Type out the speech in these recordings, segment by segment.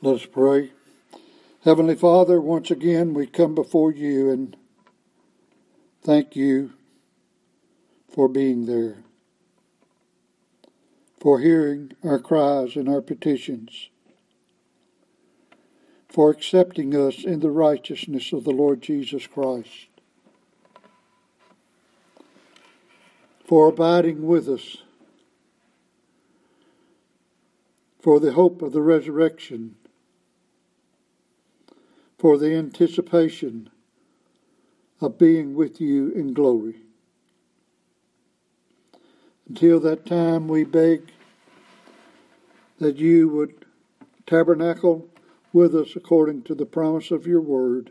Let us pray. Heavenly Father, once again we come before you and thank you for being there, for hearing our cries and our petitions, for accepting us in the righteousness of the Lord Jesus Christ, for abiding with us, for the hope of the resurrection for the anticipation of being with you in glory. Until that time, we beg that you would tabernacle with us according to the promise of your word.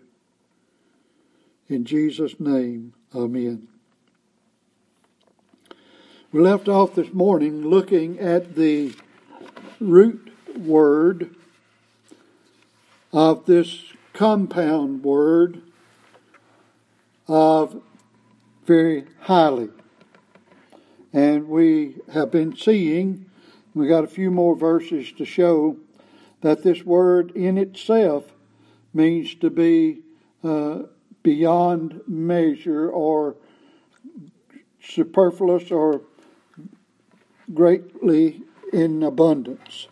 In Jesus' name, amen. We left off this morning looking at the root word of this compound word of very highly. And we have been seeing, we got a few more verses to show that this word in itself means to be uh, beyond measure or superfluous or greatly in abundance.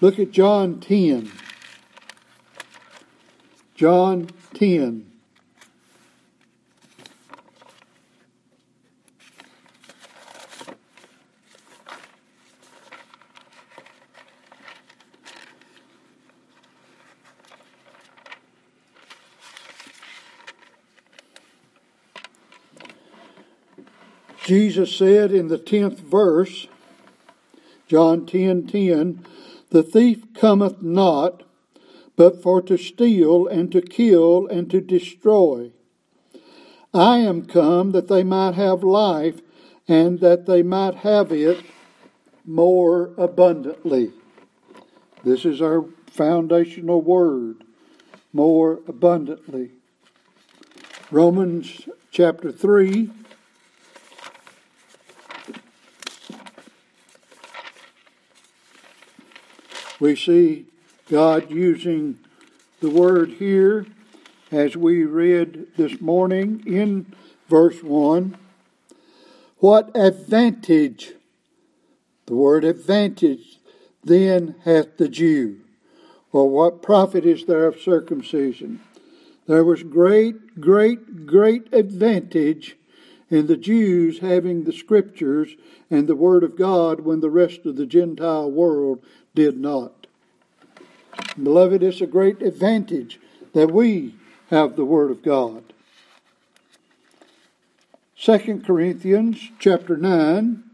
Look at John 10. John 10. Jesus said in the 10th verse, John 10 10, The thief cometh not but for to steal and to kill and to destroy. I am come that they might have life and that they might have it more abundantly. This is our foundational word, more abundantly. Romans chapter 3. We see God using the word here as we read this morning in verse 1. What advantage, the word advantage, then hath the Jew? Or what profit is there of circumcision? There was great, great, great advantage in the Jews having the scriptures and the word of God when the rest of the Gentile world did not. Beloved, it's a great advantage that we have the Word of God. 2 Corinthians chapter 9.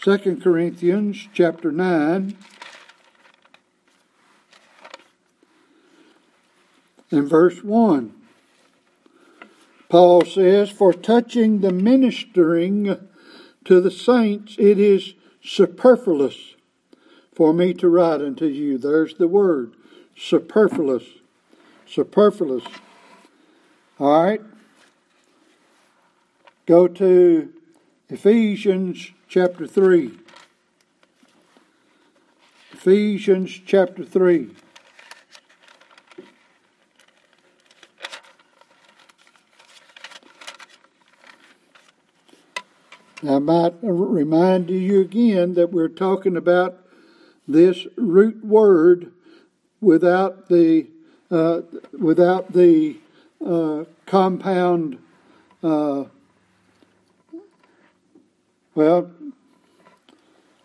2 Corinthians chapter 9 and verse 1. Paul says, For touching the ministering to the saints, it is superfluous for me to write unto you. There's the word superfluous. Superfluous. All right. Go to Ephesians chapter 3. Ephesians chapter 3. I might remind you again that we're talking about this root word without the uh, without the uh, compound. Uh, well,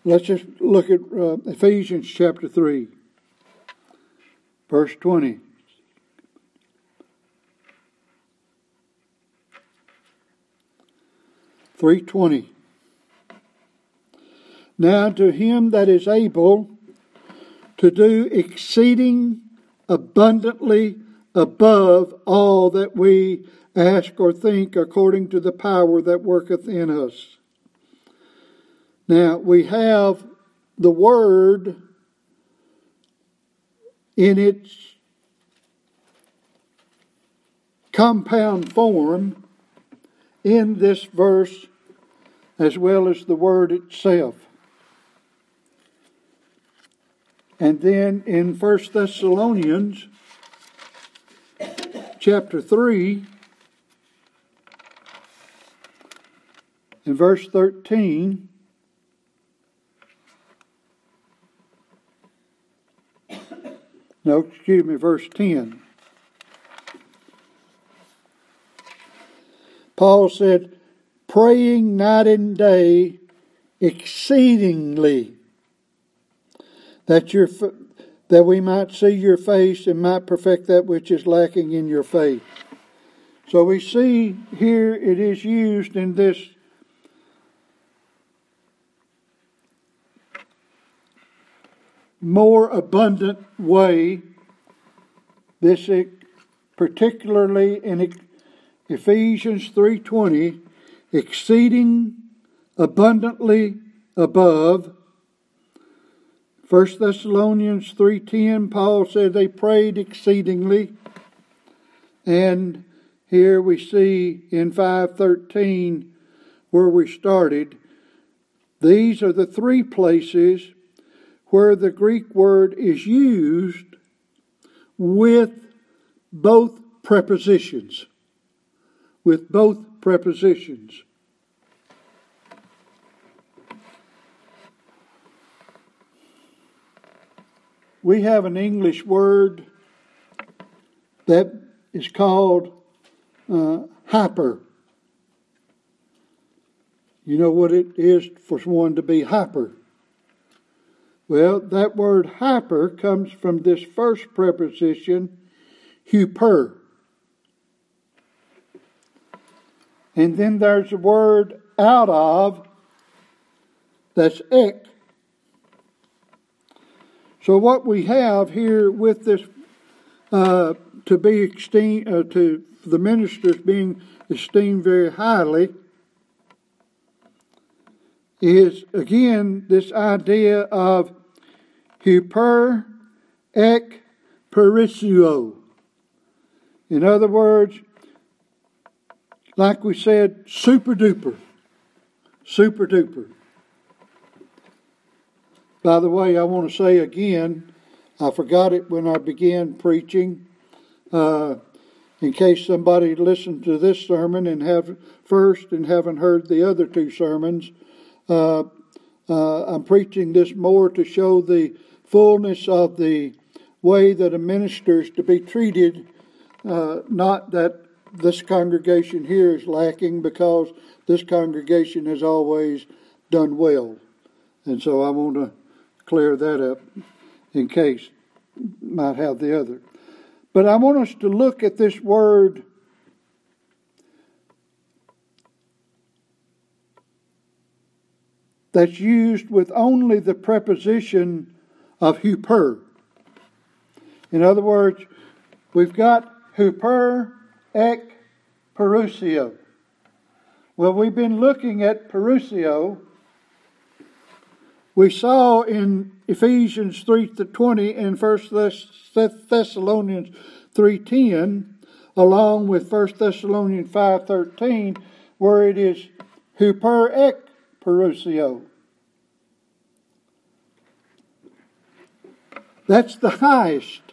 let's just look at uh, Ephesians chapter three, verse twenty. Three twenty. Now to him that is able to do exceeding abundantly above all that we ask or think according to the power that worketh in us. Now we have the word in its compound form in this verse as well as the word itself. And then in First Thessalonians chapter 3 in verse 13 no excuse me verse 10 Paul said praying night and day exceedingly that your that we might see your face and might perfect that which is lacking in your faith. So we see here it is used in this more abundant way. This particularly in Ephesians 3:20 exceeding abundantly above. 1 Thessalonians 3:10 Paul said they prayed exceedingly. And here we see in 513 where we started these are the three places where the Greek word is used with both prepositions with both prepositions we have an English word that is called uh, hyper. You know what it is for one to be hyper? Well, that word hyper comes from this first preposition, hyper. And then there's a word out of that's ek. So what we have here with this uh, to be esteemed, uh, to the ministers being esteemed very highly is again this idea of hyper ek perisio. In other words, like we said, super duper. Super duper. By the way, I want to say again, I forgot it when I began preaching. Uh, in case somebody listened to this sermon and have first and haven't heard the other two sermons, uh, uh, I'm preaching this more to show the fullness of the way that a minister is to be treated. Uh, not that this congregation here is lacking, because this congregation has always done well, and so I want to clear that up in case might have the other. But I want us to look at this word that's used with only the preposition of huper. In other words, we've got huper, ek, perusio. Well, we've been looking at perusio we saw in Ephesians 3 to 20 and 1 Thessalonians 3:10 along with 1 Thessalonians 5:13 where it is huper ek perusio. That's the highest.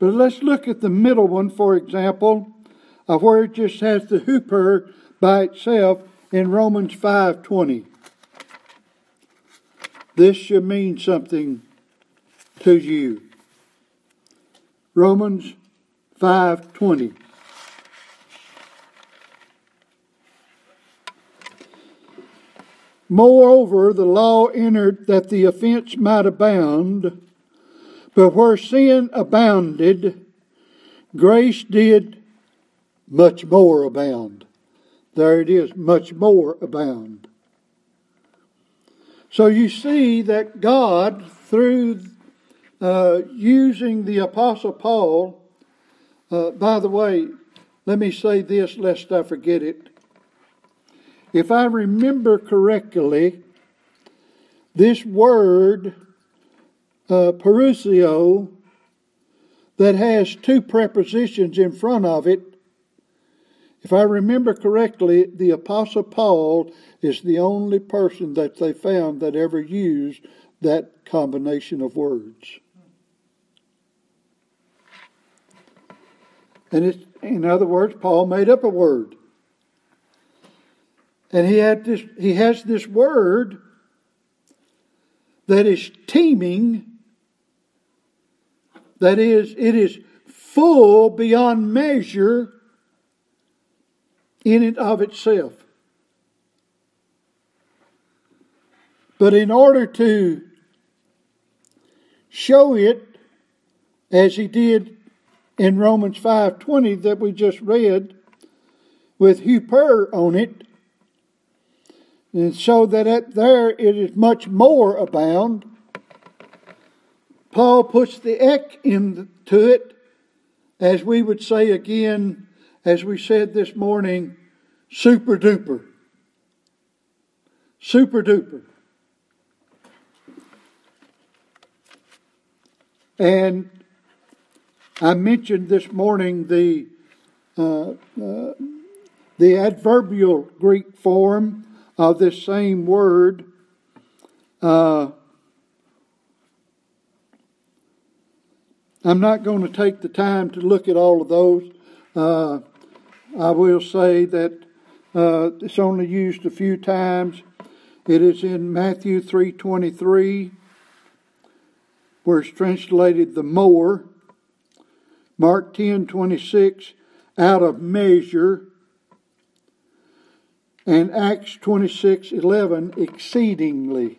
But let's look at the middle one, for example, where it just has the huper by itself in Romans 5:20. This should mean something to you. Romans 5:20 Moreover, the law entered that the offense might abound, but where sin abounded, grace did much more abound. There it is, much more abound. So you see that God, through uh, using the Apostle Paul, uh, by the way, let me say this lest I forget it. If I remember correctly, this word, uh, perusio, that has two prepositions in front of it, if I remember correctly, the Apostle Paul is the only person that they found that ever used that combination of words. And it's, in other words, Paul made up a word. And he had this he has this word that is teeming, that is, it is full beyond measure in and of itself. But in order to show it, as he did in Romans 5.20 that we just read, with hyper on it, and so that at there it is much more abound. Paul puts the ek into it, as we would say again, as we said this morning, super duper. Super duper. And I mentioned this morning the uh, uh, the adverbial Greek form of this same word. Uh, I'm not going to take the time to look at all of those. Uh, I will say that uh, it's only used a few times. It is in Matthew 3:23, where it's translated the more. Mark 10:26, out of measure and Acts 26:11 exceedingly.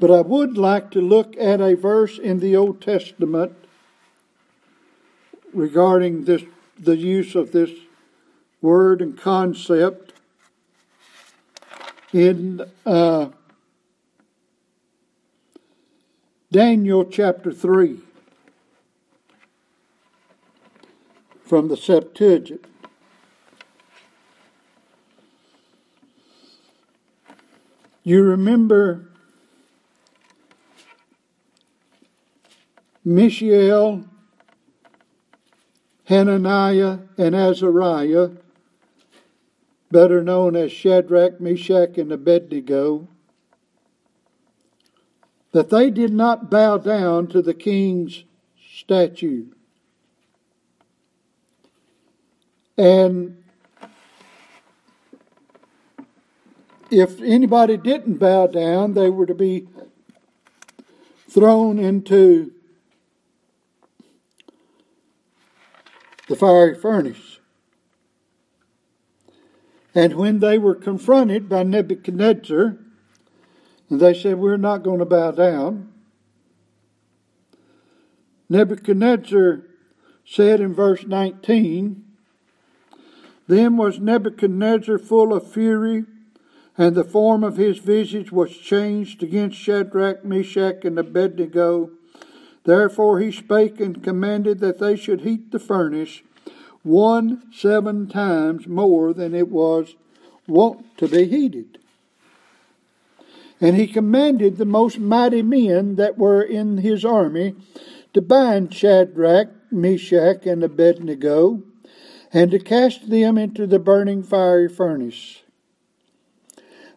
But I would like to look at a verse in the Old Testament regarding this the use of this word and concept in uh, Daniel chapter 3 from the Septuagint. You remember Mishael, Hananiah, and Azariah, better known as Shadrach, Meshach, and Abednego, that they did not bow down to the king's statue. And if anybody didn't bow down, they were to be thrown into the fiery furnace. And when they were confronted by Nebuchadnezzar, and they said, We're not going to bow down, Nebuchadnezzar said in verse 19, Then was Nebuchadnezzar full of fury and the form of his visage was changed against Shadrach, Meshach, and Abednego. Therefore he spake and commanded that they should heat the furnace one seven times more than it was wont to be heated. And he commanded the most mighty men that were in his army to bind Shadrach, Meshach, and Abednego, and to cast them into the burning fiery furnace.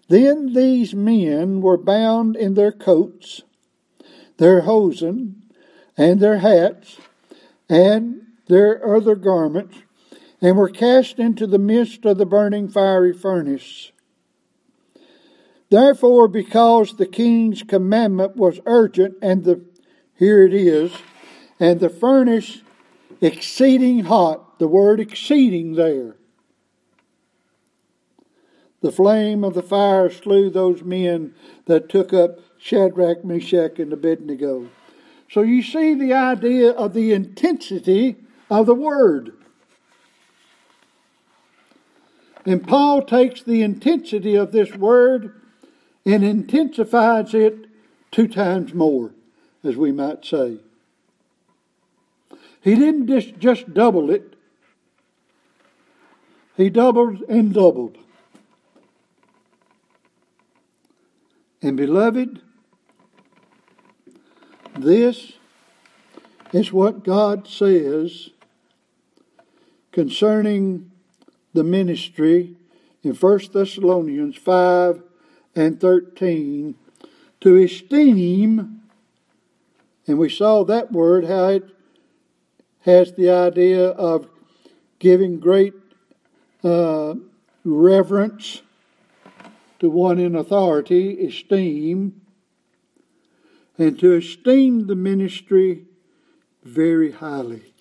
Then these men were bound in their coats, their hosen, and their hats, and their other garments, and were cast into the midst of the burning fiery furnace. Therefore, because the king's commandment was urgent, and the here it is, and the furnace exceeding hot, the word exceeding there, the flame of the fire slew those men that took up Shadrach, Meshach, and Abednego. So you see the idea of the intensity of the word. And Paul takes the intensity of this word and intensifies it two times more, as we might say. He didn't just, just double it, he doubled and doubled. And beloved, this is what God says concerning the ministry in 1 Thessalonians 5 and 13 to esteem, and we saw that word, how it has the idea of giving great uh, reverence to one in authority, esteem, and to esteem the ministry very highly.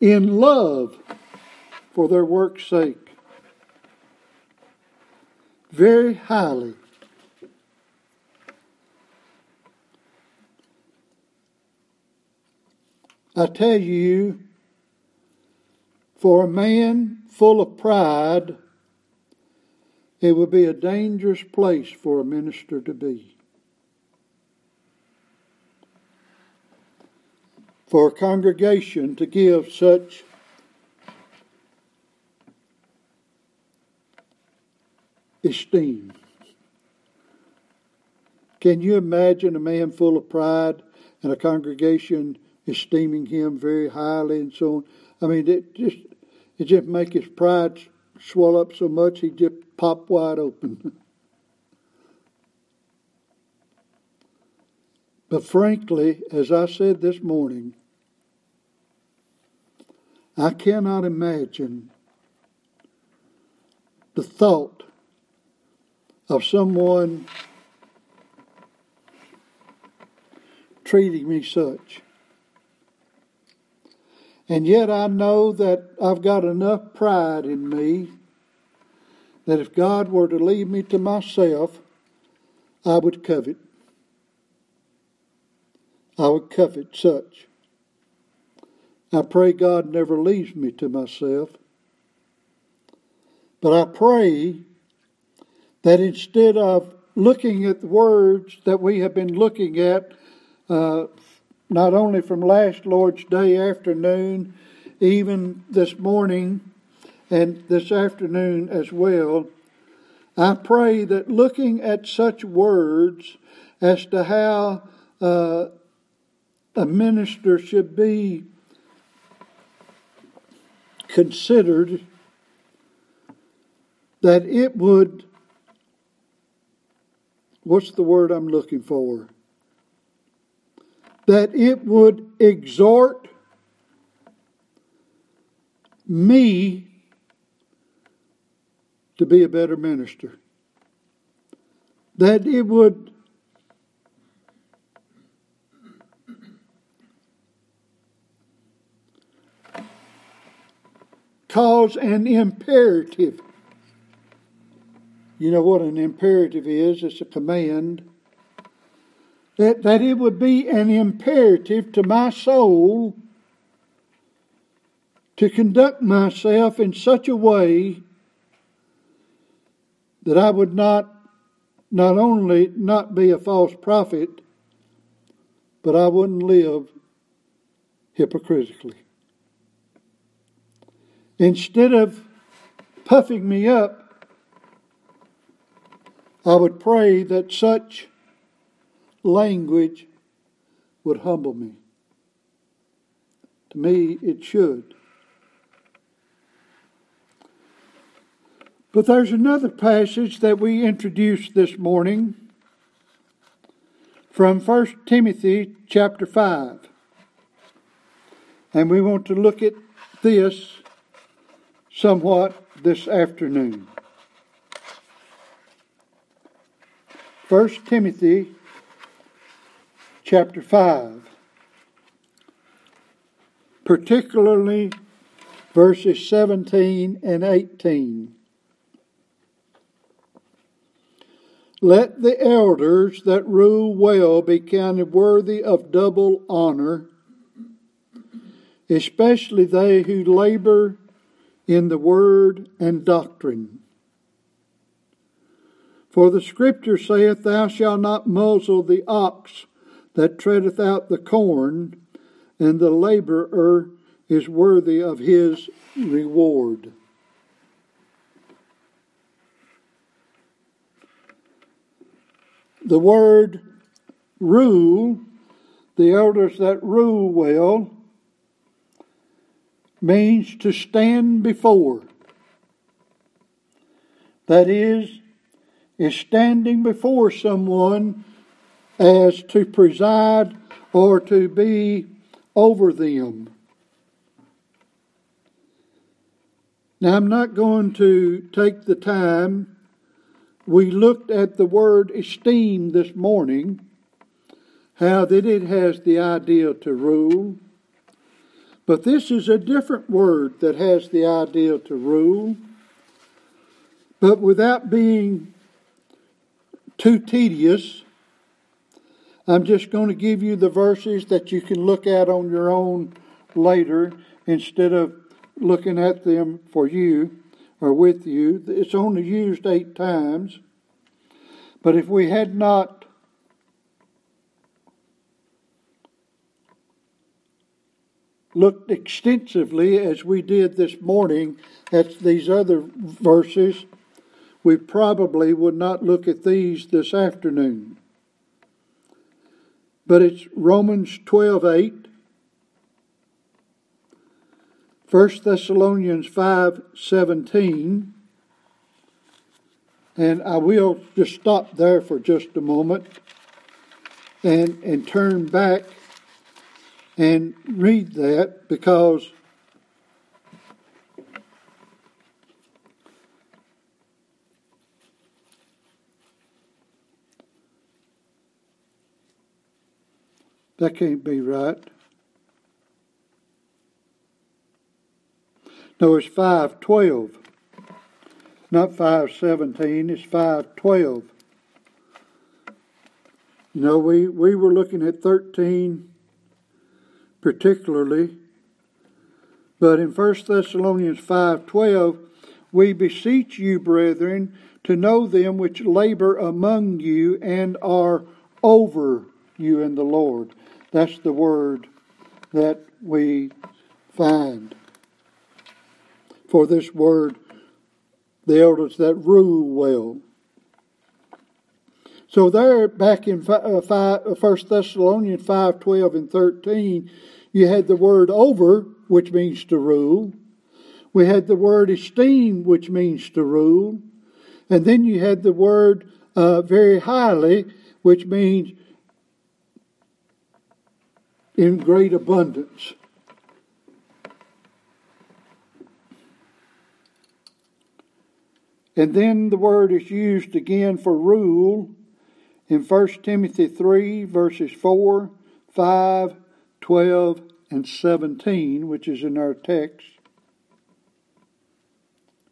In love for their work's sake. Very highly. I tell you, for a man full of pride, it would be a dangerous place for a minister to be. For a congregation to give such esteem. Can you imagine a man full of pride and a congregation esteeming him very highly and so on? I mean, it just it just make his pride swell up so much he just pop wide open. but frankly, as I said this morning, I cannot imagine the thought of someone treating me such. And yet I know that I've got enough pride in me that if God were to leave me to myself, I would covet. I would covet such. I pray God never leaves me to myself. But I pray that instead of looking at the words that we have been looking at, uh, not only from last Lord's Day afternoon, even this morning and this afternoon as well, I pray that looking at such words as to how uh, a minister should be considered, that it would what's the word I'm looking for? That it would exhort me to be a better minister. That it would cause an imperative you know what an imperative is? It's a command. That, that it would be an imperative to my soul to conduct myself in such a way that I would not not only not be a false prophet, but I wouldn't live hypocritically. Instead of puffing me up, I would pray that such language would humble me. To me, it should. But there's another passage that we introduced this morning from 1 Timothy chapter 5. And we want to look at this somewhat this afternoon. 1 Timothy chapter 5, particularly verses 17 and 18. Let the elders that rule well be counted worthy of double honor, especially they who labor in the word and doctrine. For the Scripture saith, Thou shalt not muzzle the ox that treadeth out the corn, and the laborer is worthy of his reward. The word rule, the elders that rule well, means to stand before. That is, is standing before someone as to preside or to be over them. Now, I'm not going to take the time. We looked at the word esteem this morning, how that it has the idea to rule. But this is a different word that has the idea to rule. But without being too tedious, I'm just going to give you the verses that you can look at on your own later instead of looking at them for you or with you. It's only used eight times. But if we had not looked extensively as we did this morning at these other verses, we probably would not look at these this afternoon. But it's Romans 12 8, 1 Thessalonians 5 17, and I will just stop there for just a moment and, and turn back and read that because That can't be right. No, it's 512. Not 517, it's 512. You know, we, we were looking at 13 particularly, but in 1 Thessalonians 5:12, we beseech you, brethren, to know them which labor among you and are over you in the Lord. That's the word that we find. For this word, the elders that rule well. So there, back in uh, uh, First Thessalonians 5, 12 and 13, you had the word over, which means to rule. We had the word esteem, which means to rule. And then you had the word uh, very highly, which means in great abundance. And then the word is used again for rule in 1 Timothy 3, verses 4, 5, 12, and 17, which is in our text.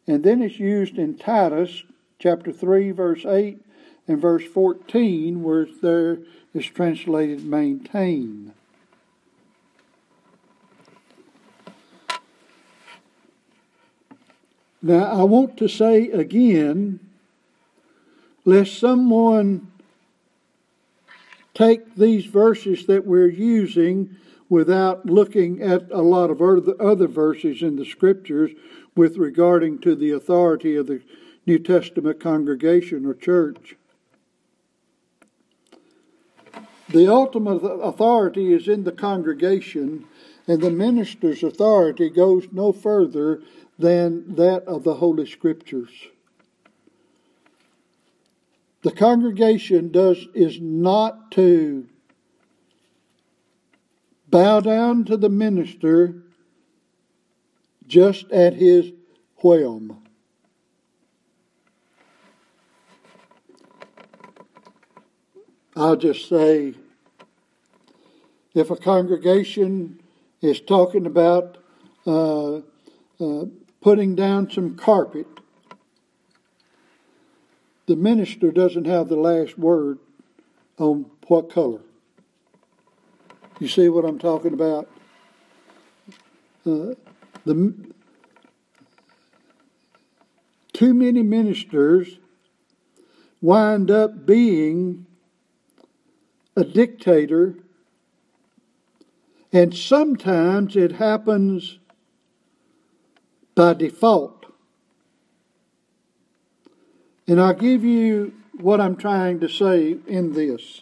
And then it's used in Titus chapter 3, verse 8, and verse 14, where there is translated maintain. Now, I want to say again, lest someone take these verses that we're using without looking at a lot of other verses in the scriptures with regarding to the authority of the New Testament congregation or church. The ultimate authority is in the congregation, and the minister's authority goes no further than that of the Holy Scriptures. The congregation does is not to bow down to the minister just at his whim. I'll just say if a congregation is talking about uh, uh, putting down some carpet, the minister doesn't have the last word on what color. You see what I'm talking about? Uh, the too many ministers wind up being a dictator, and sometimes it happens by default. And I'll give you what I'm trying to say in this.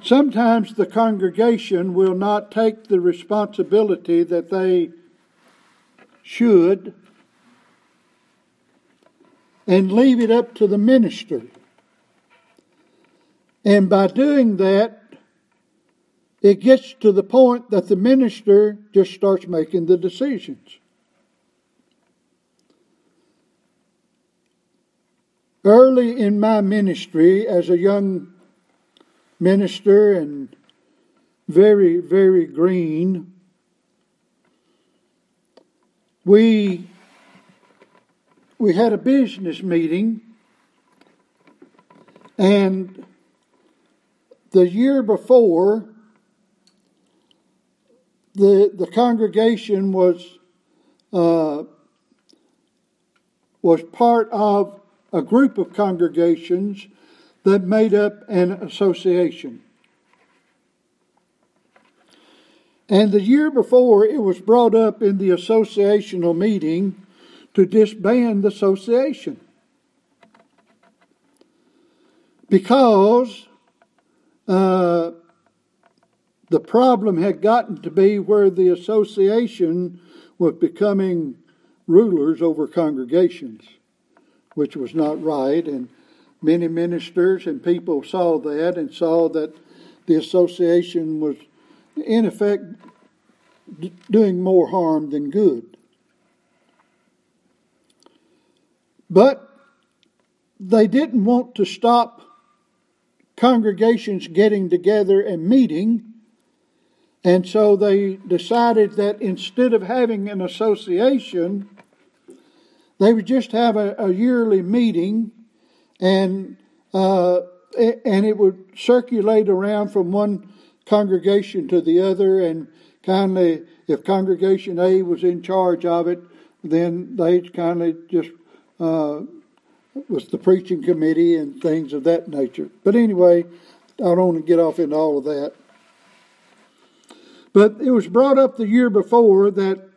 Sometimes the congregation will not take the responsibility that they should, and leave it up to the minister. And by doing that, it gets to the point that the minister just starts making the decisions. Early in my ministry as a young minister and very, very green, we, we had a business meeting. And the year before, the, the congregation was, uh, was part of a group of congregations that made up an association. And the year before, it was brought up in the associational meeting to disband the association. Because uh, the problem had gotten to be where the association was becoming rulers over congregations, which was not right. And many ministers and people saw that and saw that the association was, in effect, doing more harm than good. But they didn't want to stop congregations getting together and meeting. And so they decided that instead of having an association, they would just have a, a yearly meeting and uh, and it would circulate around from one congregation to the other and kindly if congregation A was in charge of it, then they kindly just uh, with the preaching committee and things of that nature. But anyway, I don't want to get off into all of that. But it was brought up the year before that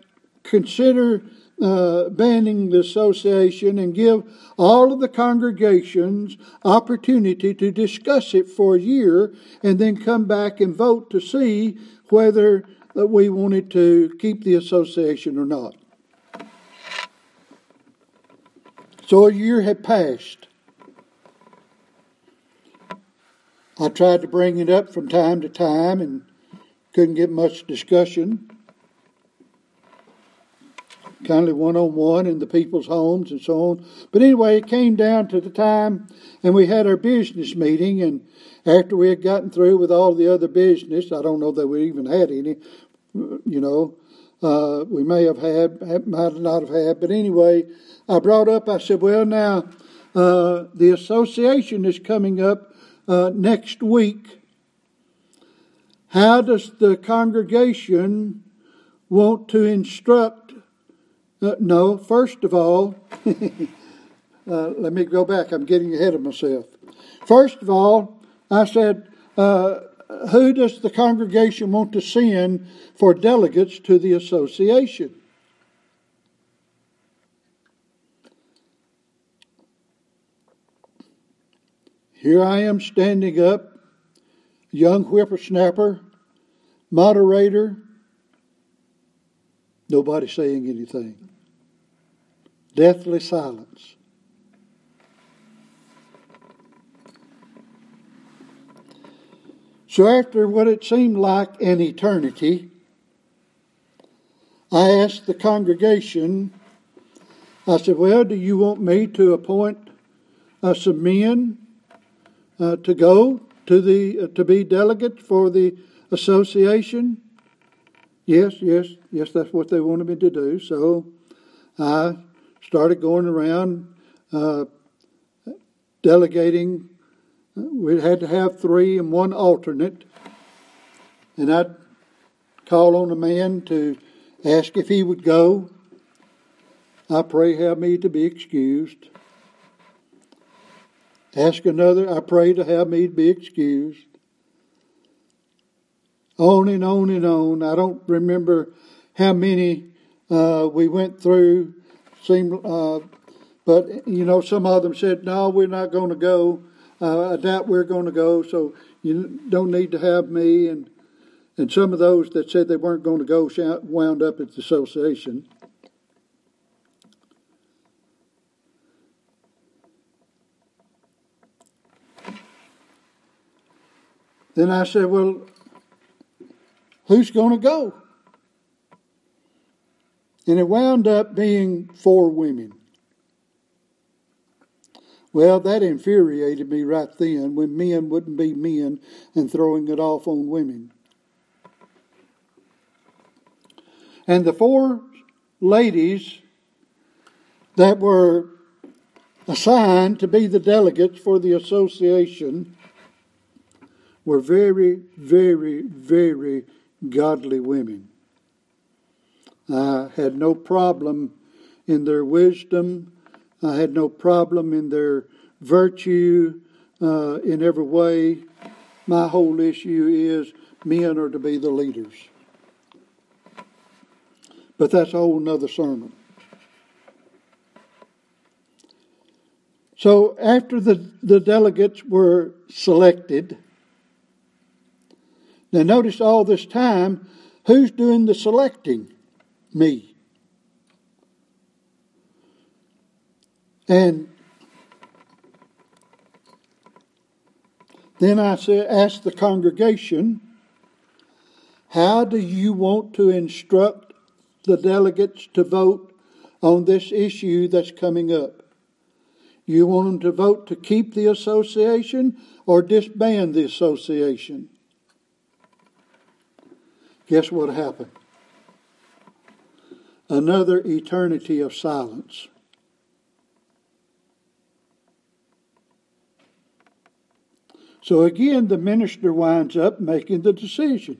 consider uh, banning the association and give all of the congregations opportunity to discuss it for a year and then come back and vote to see whether uh, we wanted to keep the association or not. So a year had passed. I tried to bring it up from time to time and couldn't get much discussion. Kindly one on one in the people's homes and so on. But anyway, it came down to the time, and we had our business meeting. And after we had gotten through with all the other business, I don't know that we even had any, you know, uh, we may have had, might not have had, but anyway, I brought up, I said, well, now, uh, the association is coming up uh, next week. How does the congregation want to instruct? Uh, no, first of all, uh, let me go back. I'm getting ahead of myself. First of all, I said, uh, who does the congregation want to send for delegates to the association? Here I am standing up, young whippersnapper, moderator, nobody saying anything. Deathly silence. So, after what it seemed like an eternity, I asked the congregation, I said, Well, do you want me to appoint uh, some men uh, to go to the uh, to be delegates for the association? Yes, yes, yes, that's what they wanted me to do. So I started going around uh, delegating we had to have three and one alternate. And I'd call on a man to ask if he would go. I pray have me to be excused. Ask another, I pray to have me to be excused. On and on and on. I don't remember how many uh, we went through. Seemed, uh, but you know, some of them said, "No, we're not going to go. Uh, I doubt we're going to go." So you don't need to have me. And and some of those that said they weren't going to go wound up at the association. Then I said, Well, who's going to go? And it wound up being four women. Well, that infuriated me right then when men wouldn't be men and throwing it off on women. And the four ladies that were assigned to be the delegates for the association were very, very, very godly women. I had no problem in their wisdom. I had no problem in their virtue uh, in every way. My whole issue is men are to be the leaders. But that's a whole nother sermon. So after the, the delegates were selected, now notice all this time, who's doing the selecting? Me. And then I said, asked the congregation, how do you want to instruct the delegates to vote on this issue that's coming up? You want them to vote to keep the association or disband the association? Guess what happened? Another eternity of silence. So again, the minister winds up making the decision.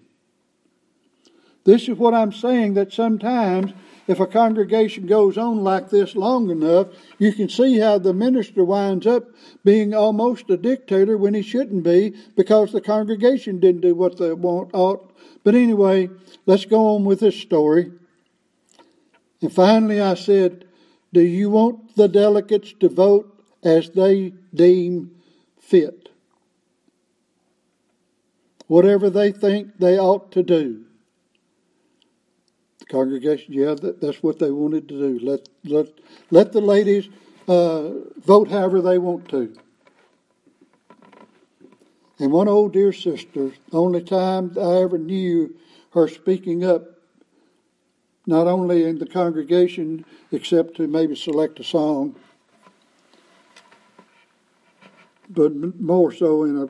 This is what I'm saying that sometimes if a congregation goes on like this long enough, you can see how the minister winds up being almost a dictator when he shouldn't be because the congregation didn't do what they want ought. But anyway, let's go on with this story. And finally I said, Do you want the delegates to vote as they deem fit? Whatever they think they ought to do. The congregation, yeah, that, that's what they wanted to do. Let let let the ladies uh, vote however they want to. And one old dear sister, only time I ever knew her speaking up, not only in the congregation, except to maybe select a song, but more so in a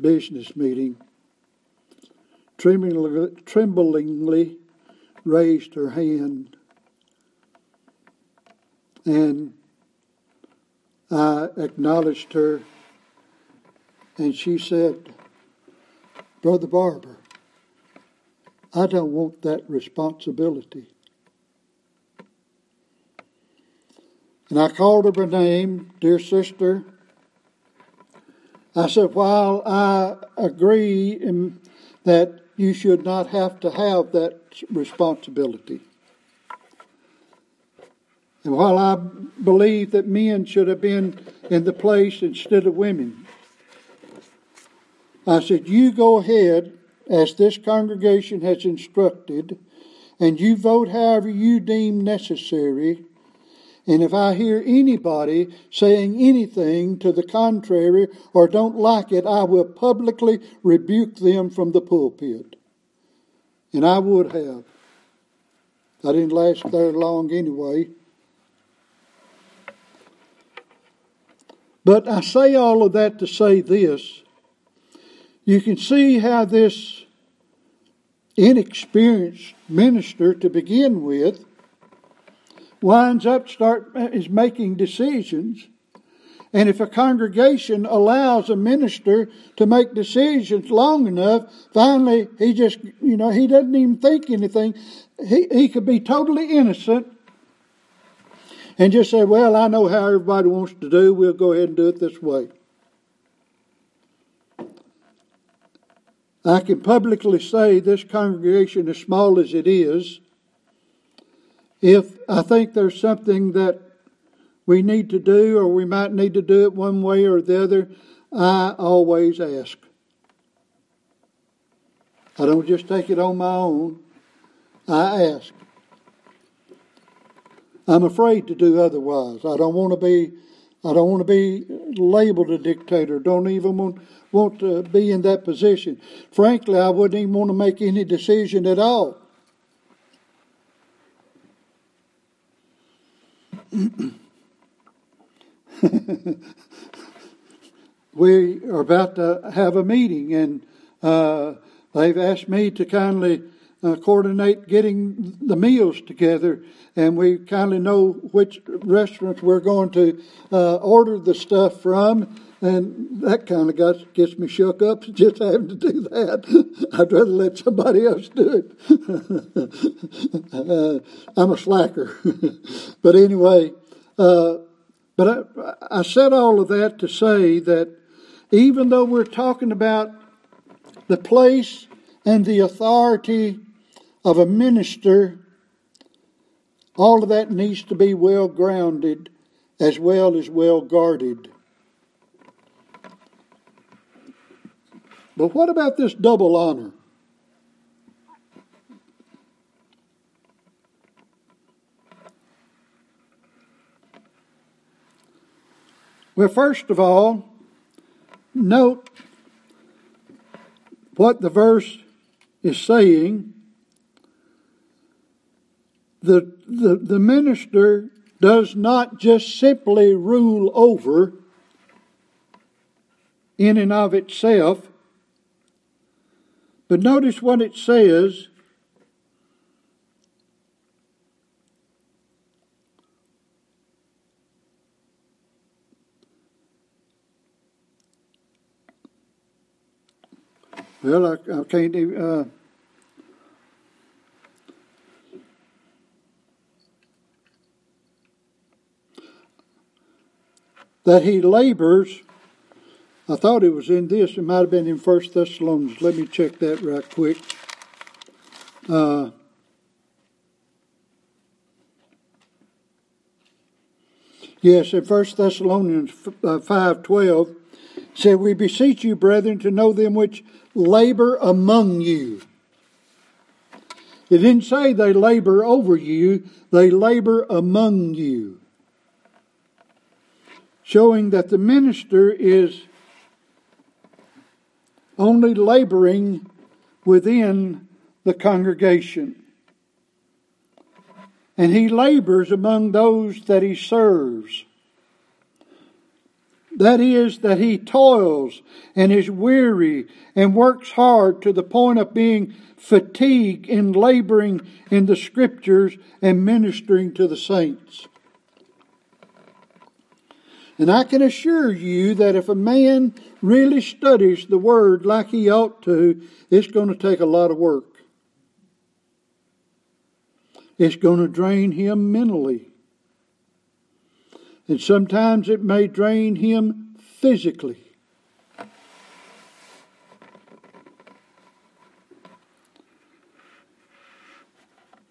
business meeting, tremblingly, tremblingly raised her hand. And I acknowledged her, and she said, Brother Barber, I don't want that responsibility. And I called her by name, dear sister. I said, while I agree in that you should not have to have that responsibility. And while I believe that men should have been in the place instead of women, I said, You go ahead as this congregation has instructed, and you vote however you deem necessary. And if I hear anybody saying anything to the contrary or don't like it, I will publicly rebuke them from the pulpit. And I would have. I didn't last there long anyway. But I say all of that to say this. You can see how this inexperienced minister to begin with winds up start is making decisions and if a congregation allows a minister to make decisions long enough, finally he just, you know, he doesn't even think anything. He, he could be totally innocent and just say, well, I know how everybody wants to do. We'll go ahead and do it this way. I can publicly say this congregation, as small as it is, if I think there's something that we need to do, or we might need to do it one way or the other, I always ask. I don't just take it on my own, I ask. I'm afraid to do otherwise. I don't want to be I don't want to be labeled a dictator. Don't even want, want to be in that position. Frankly, I wouldn't even want to make any decision at all. we are about to have a meeting, and uh, they've asked me to kindly uh, coordinate getting the meals together, and we kindly know which restaurants we're going to uh, order the stuff from. And that kind of gets me shook up just having to do that. I'd rather let somebody else do it. uh, I'm a slacker. but anyway, uh, but I, I said all of that to say that even though we're talking about the place and the authority of a minister, all of that needs to be well grounded as well as well guarded. But what about this double honor? Well, first of all, note what the verse is saying. The, the, the minister does not just simply rule over in and of itself, but notice what it says Well, I, I can't even. Uh, that he labors. I thought it was in this. It might have been in First Thessalonians. Let me check that right quick. Uh, yes, in First Thessalonians uh, five twelve, said, "We beseech you, brethren, to know them which labor among you. It didn't say they labor over you, they labor among you. Showing that the minister is only laboring within the congregation. And he labors among those that he serves. That is, that he toils and is weary and works hard to the point of being fatigued in laboring in the scriptures and ministering to the saints. And I can assure you that if a man really studies the Word like he ought to, it's going to take a lot of work. It's going to drain him mentally and sometimes it may drain him physically.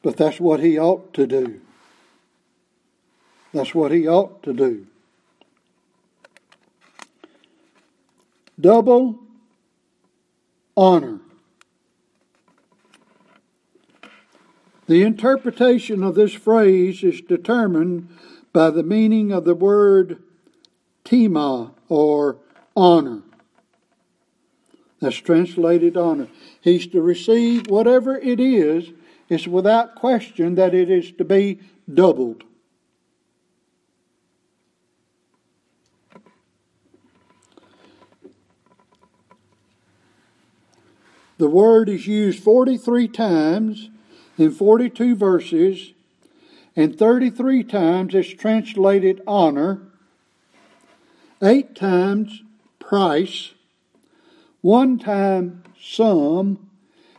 But that's what he ought to do. That's what he ought to do. Double honor. The interpretation of this phrase is determined by the meaning of the word tima or honor. That's translated honor. He's to receive whatever it is, it's without question that it is to be doubled. The word is used 43 times in 42 verses and 33 times it's translated honor, eight times price, one time sum,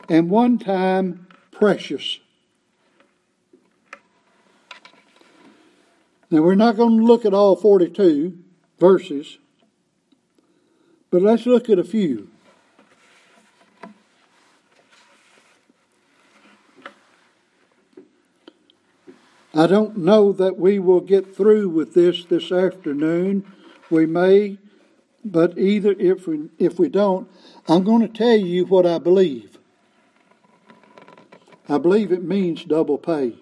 and one time precious. Now, we're not going to look at all 42 verses, but let's look at a few. I don't know that we will get through with this this afternoon. We may, but either if we if we don't, I'm going to tell you what I believe. I believe it means double pay.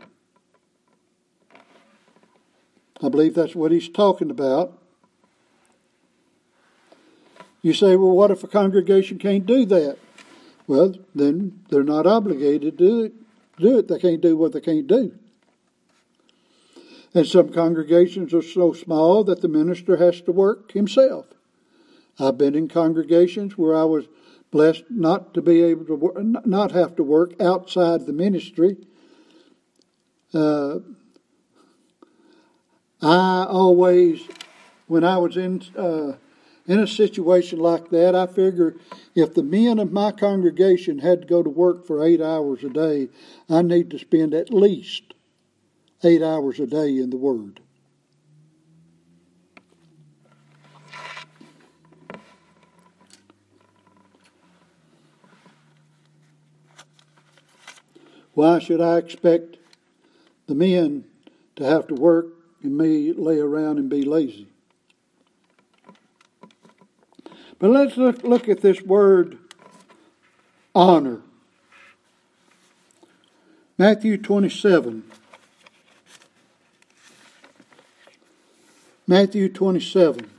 I believe that's what he's talking about. You say, well, what if a congregation can't do that? Well, then they're not obligated to do it. Do it. They can't do what they can't do. And some congregations are so small that the minister has to work himself. I've been in congregations where I was blessed not to be able to work, not have to work outside the ministry. Uh, I always, when I was in uh, in a situation like that, I figure if the men of my congregation had to go to work for eight hours a day, I need to spend at least eight hours a day in the Word. Why should I expect the men to have to work and me lay around and be lazy? But let's look, look at this word honor. Matthew 27. Matthew 27.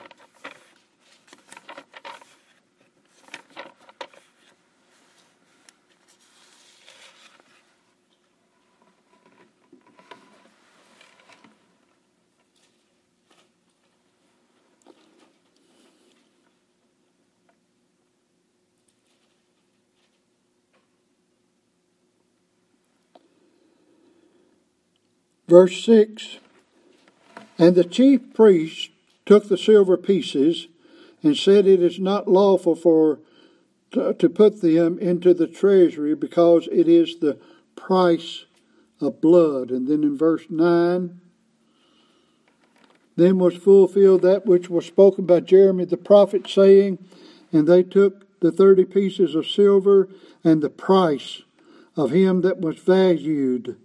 Verse 6 And the chief priests took the silver pieces and said, It is not lawful for to, to put them into the treasury because it is the price of blood. And then in verse 9, then was fulfilled that which was spoken by Jeremy the prophet, saying, And they took the thirty pieces of silver and the price of him that was valued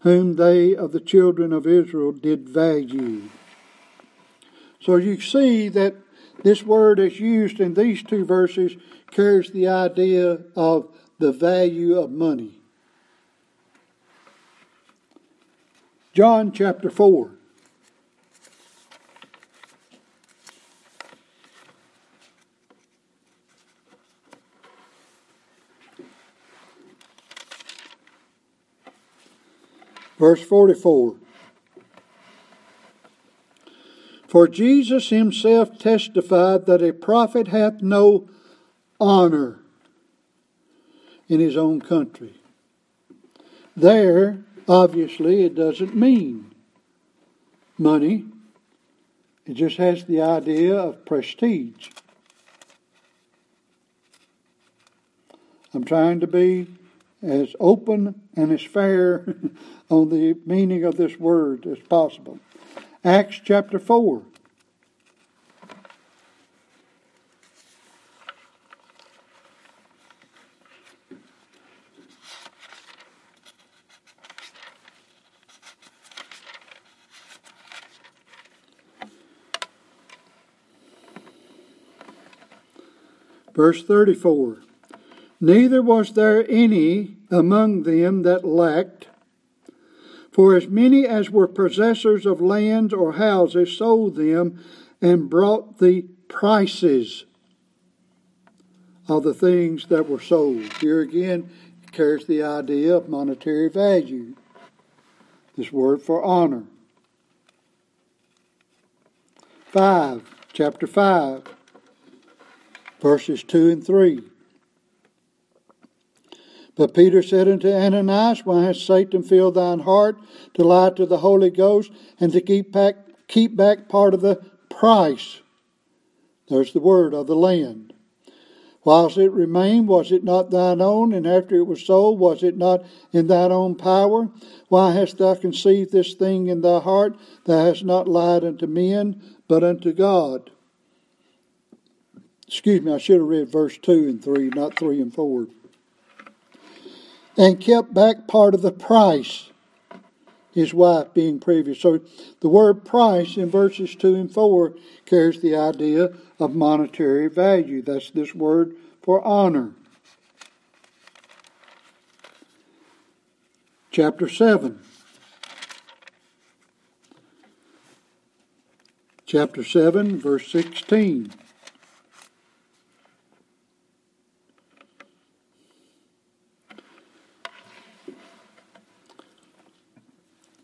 whom they of the children of Israel did value. So you see that this word is used in these two verses carries the idea of the value of money. John chapter 4. Verse 44 For Jesus himself testified that a prophet hath no honor in his own country. There, obviously, it doesn't mean money, it just has the idea of prestige. I'm trying to be as open and as fair on the meaning of this word as possible. Acts chapter 4. Verse 34 Neither was there any among them that lacked, for as many as were possessors of lands or houses sold them and brought the prices of the things that were sold. Here again, carries the idea of monetary value. This word for honor. 5, chapter 5, verses 2 and 3. But Peter said unto Ananias, Why hast Satan filled thine heart to lie to the Holy Ghost and to keep back, keep back part of the price? There's the word of the land. Whilst it remained, was it not thine own? And after it was sold, was it not in thine own power? Why hast thou conceived this thing in thy heart? Thou hast not lied unto men, but unto God. Excuse me, I should have read verse 2 and 3, not 3 and 4 and kept back part of the price, his wife being previous. So the word price in verses 2 and 4 carries the idea of monetary value. That's this word for honor. Chapter 7. Chapter 7, verse 16.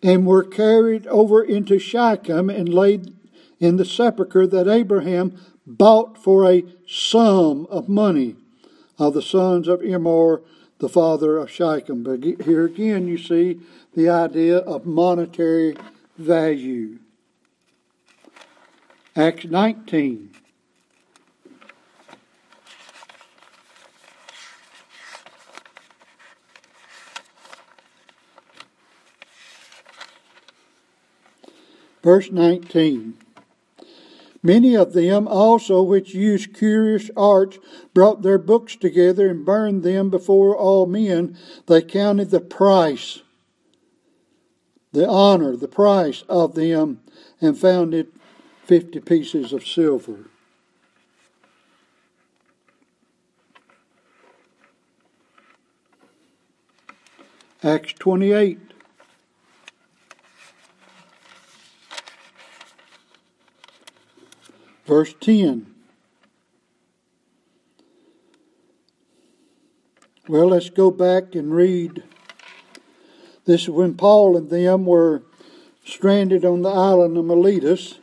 And were carried over into Shechem and laid in the sepulchre that Abraham bought for a sum of money of the sons of Emmor, the father of Shechem. But here again, you see the idea of monetary value. Acts 19. Verse 19. Many of them also, which used curious arts, brought their books together and burned them before all men. They counted the price, the honor, the price of them, and found it fifty pieces of silver. Acts 28. Verse 10. Well, let's go back and read. This is when Paul and them were stranded on the island of Miletus.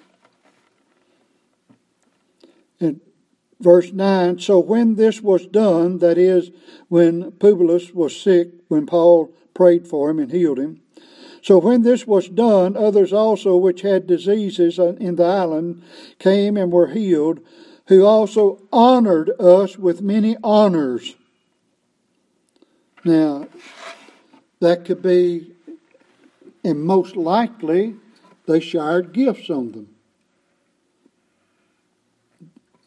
In verse 9 So when this was done, that is, when Publius was sick, when Paul prayed for him and healed him, so when this was done, others also which had diseases in the island came and were healed, who also honored us with many honors. Now, that could be, and most likely, they showered gifts on them.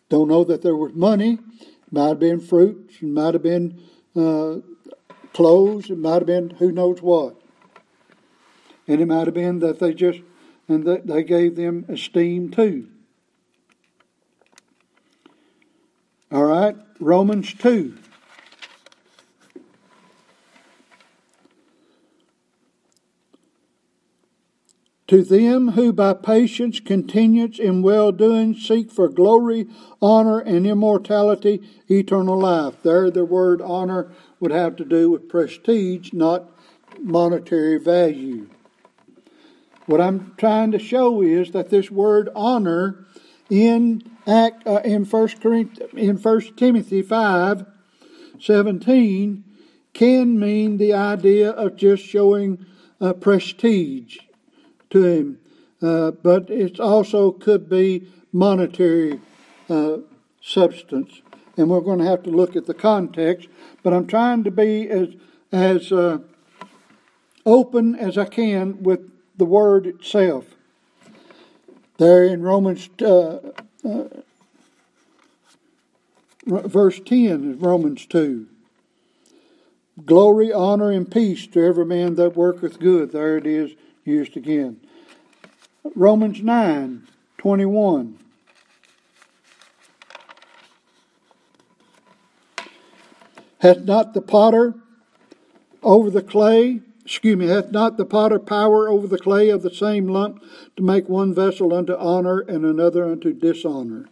Don't know that there was money. It might have been fruits. It might have been uh, clothes. It might have been who knows what. And it might have been that they just, and that they gave them esteem too. All right, Romans 2. To them who by patience, continuance in well doing seek for glory, honor, and immortality, eternal life. There, the word honor would have to do with prestige, not monetary value. What I'm trying to show is that this word honor in Act uh, in First in First Timothy five seventeen can mean the idea of just showing uh, prestige to him, uh, but it also could be monetary uh, substance, and we're going to have to look at the context. But I'm trying to be as as uh, open as I can with the word itself. There in Romans, uh, uh, verse 10 is Romans 2. Glory, honor, and peace to every man that worketh good. There it is used again. Romans 9 21. Hath not the potter over the clay excuse me, hath not the potter power over the clay of the same lump to make one vessel unto honor and another unto dishonor?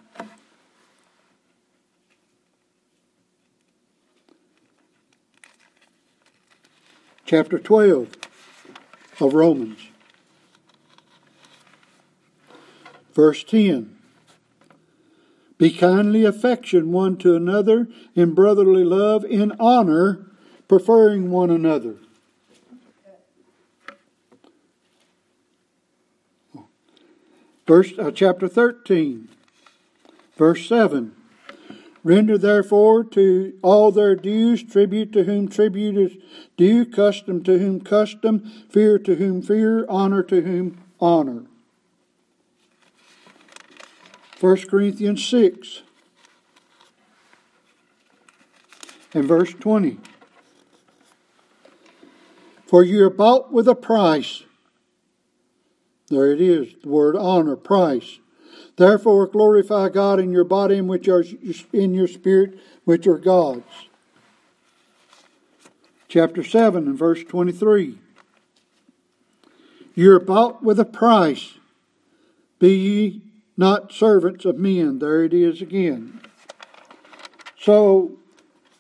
Chapter 12 of Romans, verse 10. Be kindly affection one to another in brotherly love, in honor, preferring one another. Verse, uh, chapter 13, verse 7. Render therefore to all their dues, tribute to whom tribute is due, custom to whom custom, fear to whom fear, honor to whom honor. 1 Corinthians 6 and verse 20. For you are bought with a price. There it is, the word honor, price. Therefore glorify God in your body and which are in your spirit, which are God's. Chapter 7 and verse 23. You're bought with a price. Be ye not servants of men. There it is again. So,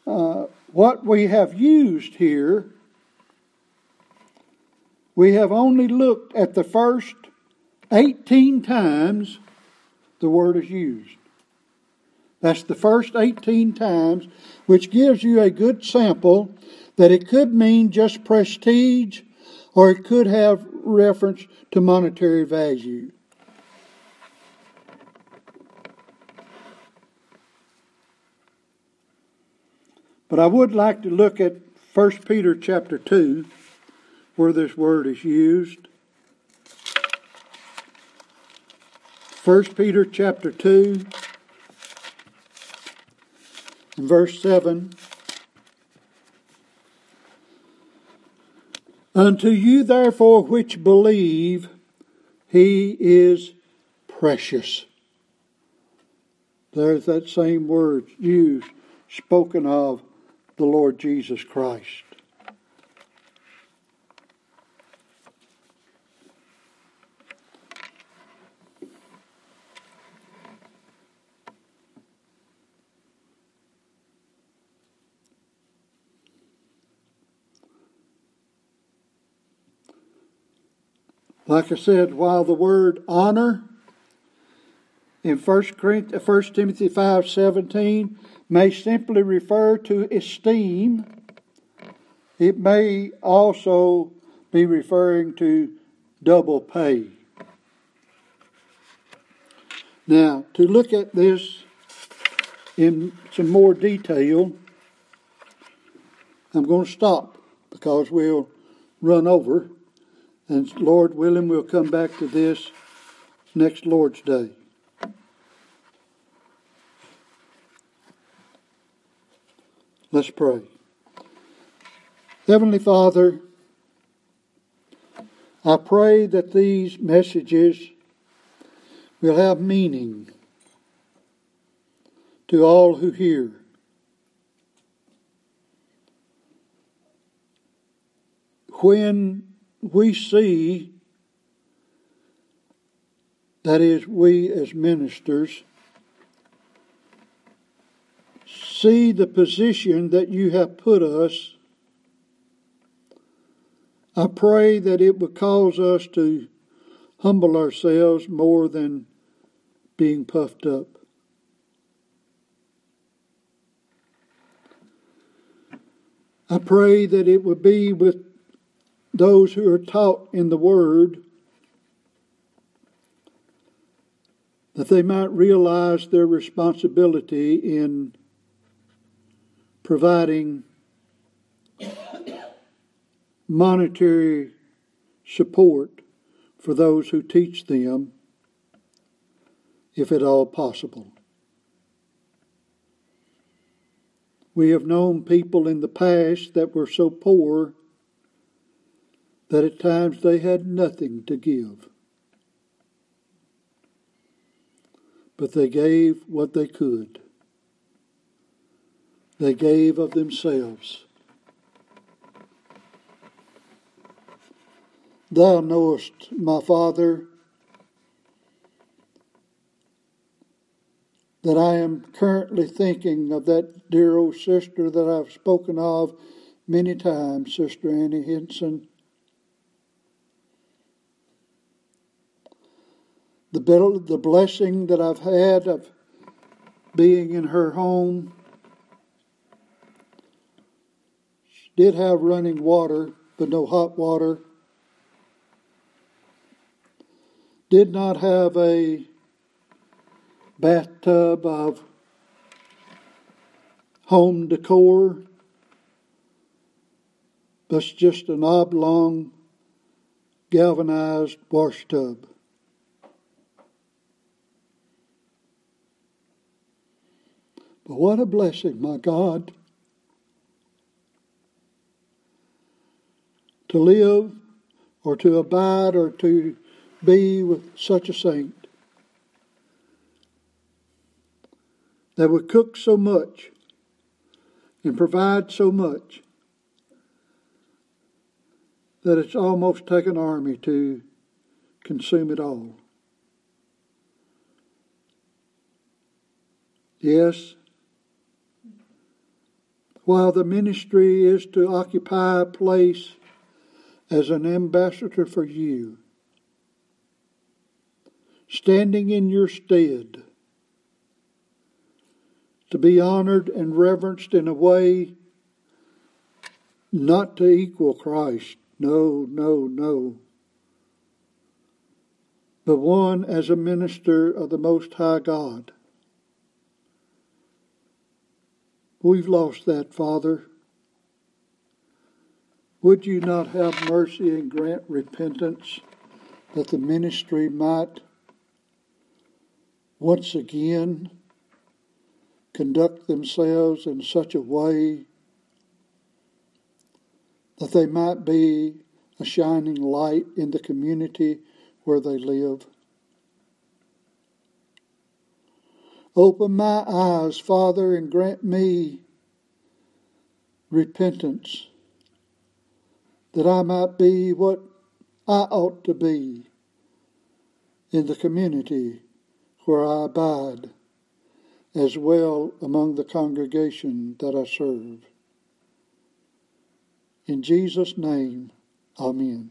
uh, what we have used here we have only looked at the first 18 times the word is used. That's the first 18 times, which gives you a good sample that it could mean just prestige or it could have reference to monetary value. But I would like to look at 1 Peter chapter 2, where this word is used. 1 Peter chapter 2 and verse 7. Unto you, therefore, which believe, he is precious. There's that same word used, spoken of the Lord Jesus Christ. Like I said, while the word honor in 1 uh, Timothy 5 17 may simply refer to esteem, it may also be referring to double pay. Now, to look at this in some more detail, I'm going to stop because we'll run over. And Lord willing, we'll come back to this next Lord's Day. Let's pray. Heavenly Father, I pray that these messages will have meaning to all who hear. When we see, that is, we as ministers, see the position that you have put us, I pray that it would cause us to humble ourselves more than being puffed up. I pray that it would be with those who are taught in the Word, that they might realize their responsibility in providing monetary support for those who teach them, if at all possible. We have known people in the past that were so poor that at times they had nothing to give. But they gave what they could. They gave of themselves. Thou knowest, my Father, that I am currently thinking of that dear old sister that I've spoken of many times, Sister Annie Henson, the, the blessing that I've had of being in her home. She did have running water, but no hot water. Did not have a bathtub of home decor, but just an oblong galvanized wash tub. But what a blessing, my God, to live or to abide or to be with such a saint that would cook so much and provide so much that it's almost take an army to consume it all. Yes, while the ministry is to occupy a place as an ambassador for you, standing in your stead, to be honored and reverenced in a way not to equal Christ. No, no, no. But one as a minister of the Most High God. We've lost that, Father. Would you not have mercy and grant repentance that the ministry might once again conduct themselves in such a way that they might be a shining light in the community where they live. Open my eyes, Father, and grant me repentance that I might be what I ought to be in the community where I abide, as well among the congregation that I serve. In Jesus' name, Amen.